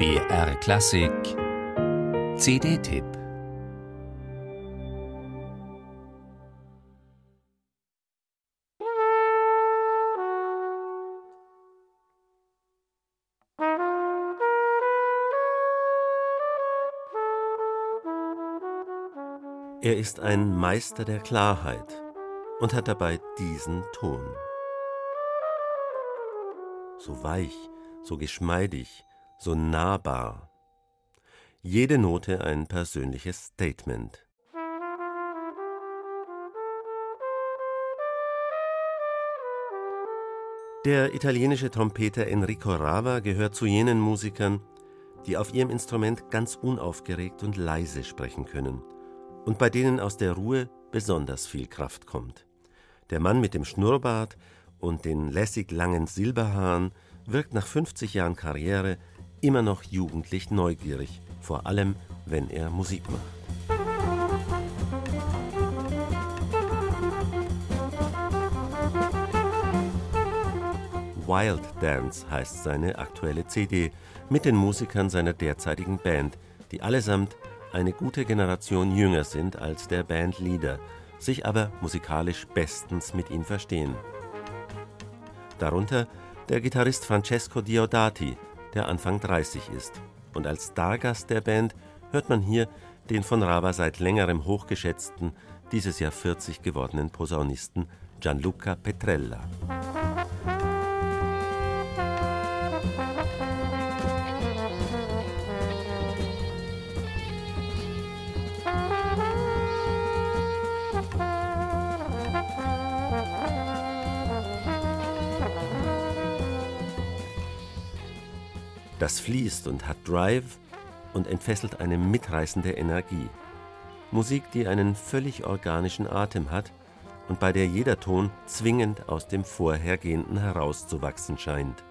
BR Klassik CD-Tipp Er ist ein Meister der Klarheit und hat dabei diesen Ton. So weich, so geschmeidig, so nahbar. Jede Note ein persönliches Statement. Der italienische Trompeter Enrico Rava gehört zu jenen Musikern, die auf ihrem Instrument ganz unaufgeregt und leise sprechen können und bei denen aus der Ruhe besonders viel Kraft kommt. Der Mann mit dem Schnurrbart und den lässig langen Silberhaaren wirkt nach 50 Jahren Karriere immer noch jugendlich neugierig, vor allem wenn er Musik macht. Wild Dance heißt seine aktuelle CD mit den Musikern seiner derzeitigen Band, die allesamt eine gute Generation jünger sind als der Bandleader, sich aber musikalisch bestens mit ihm verstehen. Darunter der Gitarrist Francesco Diodati, der Anfang 30 ist. Und als Stargast der Band hört man hier den von Rava seit längerem hochgeschätzten, dieses Jahr 40 gewordenen Posaunisten Gianluca Petrella. Das fließt und hat Drive und entfesselt eine mitreißende Energie. Musik, die einen völlig organischen Atem hat und bei der jeder Ton zwingend aus dem Vorhergehenden herauszuwachsen scheint.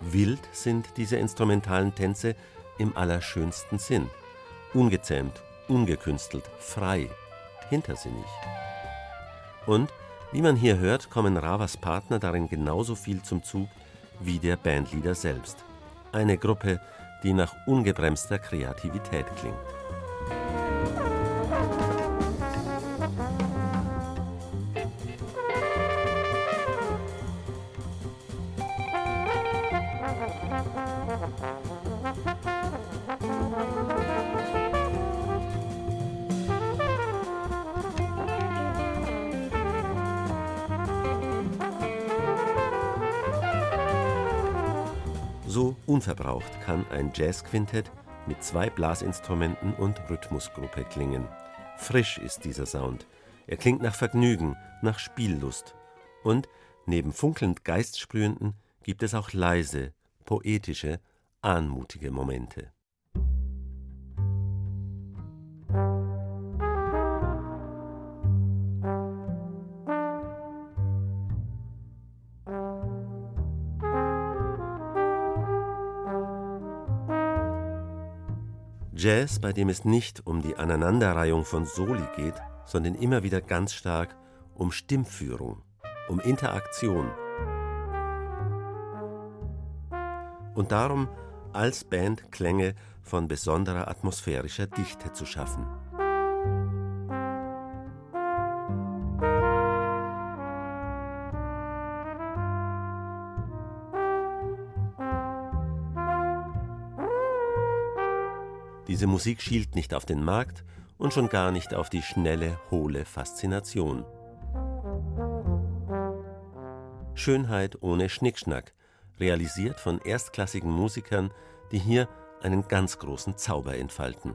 Wild sind diese instrumentalen Tänze im allerschönsten Sinn. Ungezähmt, ungekünstelt, frei, hintersinnig. Und, wie man hier hört, kommen Ravas Partner darin genauso viel zum Zug wie der Bandleader selbst. Eine Gruppe, die nach ungebremster Kreativität klingt. Unverbraucht kann ein Jazzquintett mit zwei Blasinstrumenten und Rhythmusgruppe klingen. Frisch ist dieser Sound. Er klingt nach Vergnügen, nach Spiellust. Und neben funkelnd geistsprühenden gibt es auch leise, poetische, anmutige Momente. Jazz, bei dem es nicht um die Aneinanderreihung von Soli geht, sondern immer wieder ganz stark um Stimmführung, um Interaktion. Und darum als Band Klänge von besonderer atmosphärischer Dichte zu schaffen. Diese Musik schielt nicht auf den Markt und schon gar nicht auf die schnelle, hohle Faszination. Schönheit ohne Schnickschnack, realisiert von erstklassigen Musikern, die hier einen ganz großen Zauber entfalten.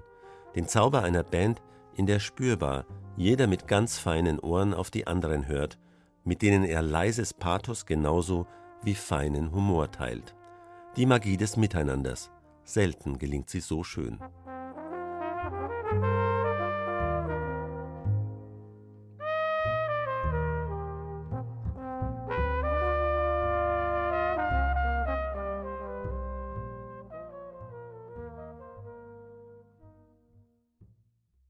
Den Zauber einer Band, in der spürbar jeder mit ganz feinen Ohren auf die anderen hört, mit denen er leises Pathos genauso wie feinen Humor teilt. Die Magie des Miteinanders. Selten gelingt sie so schön.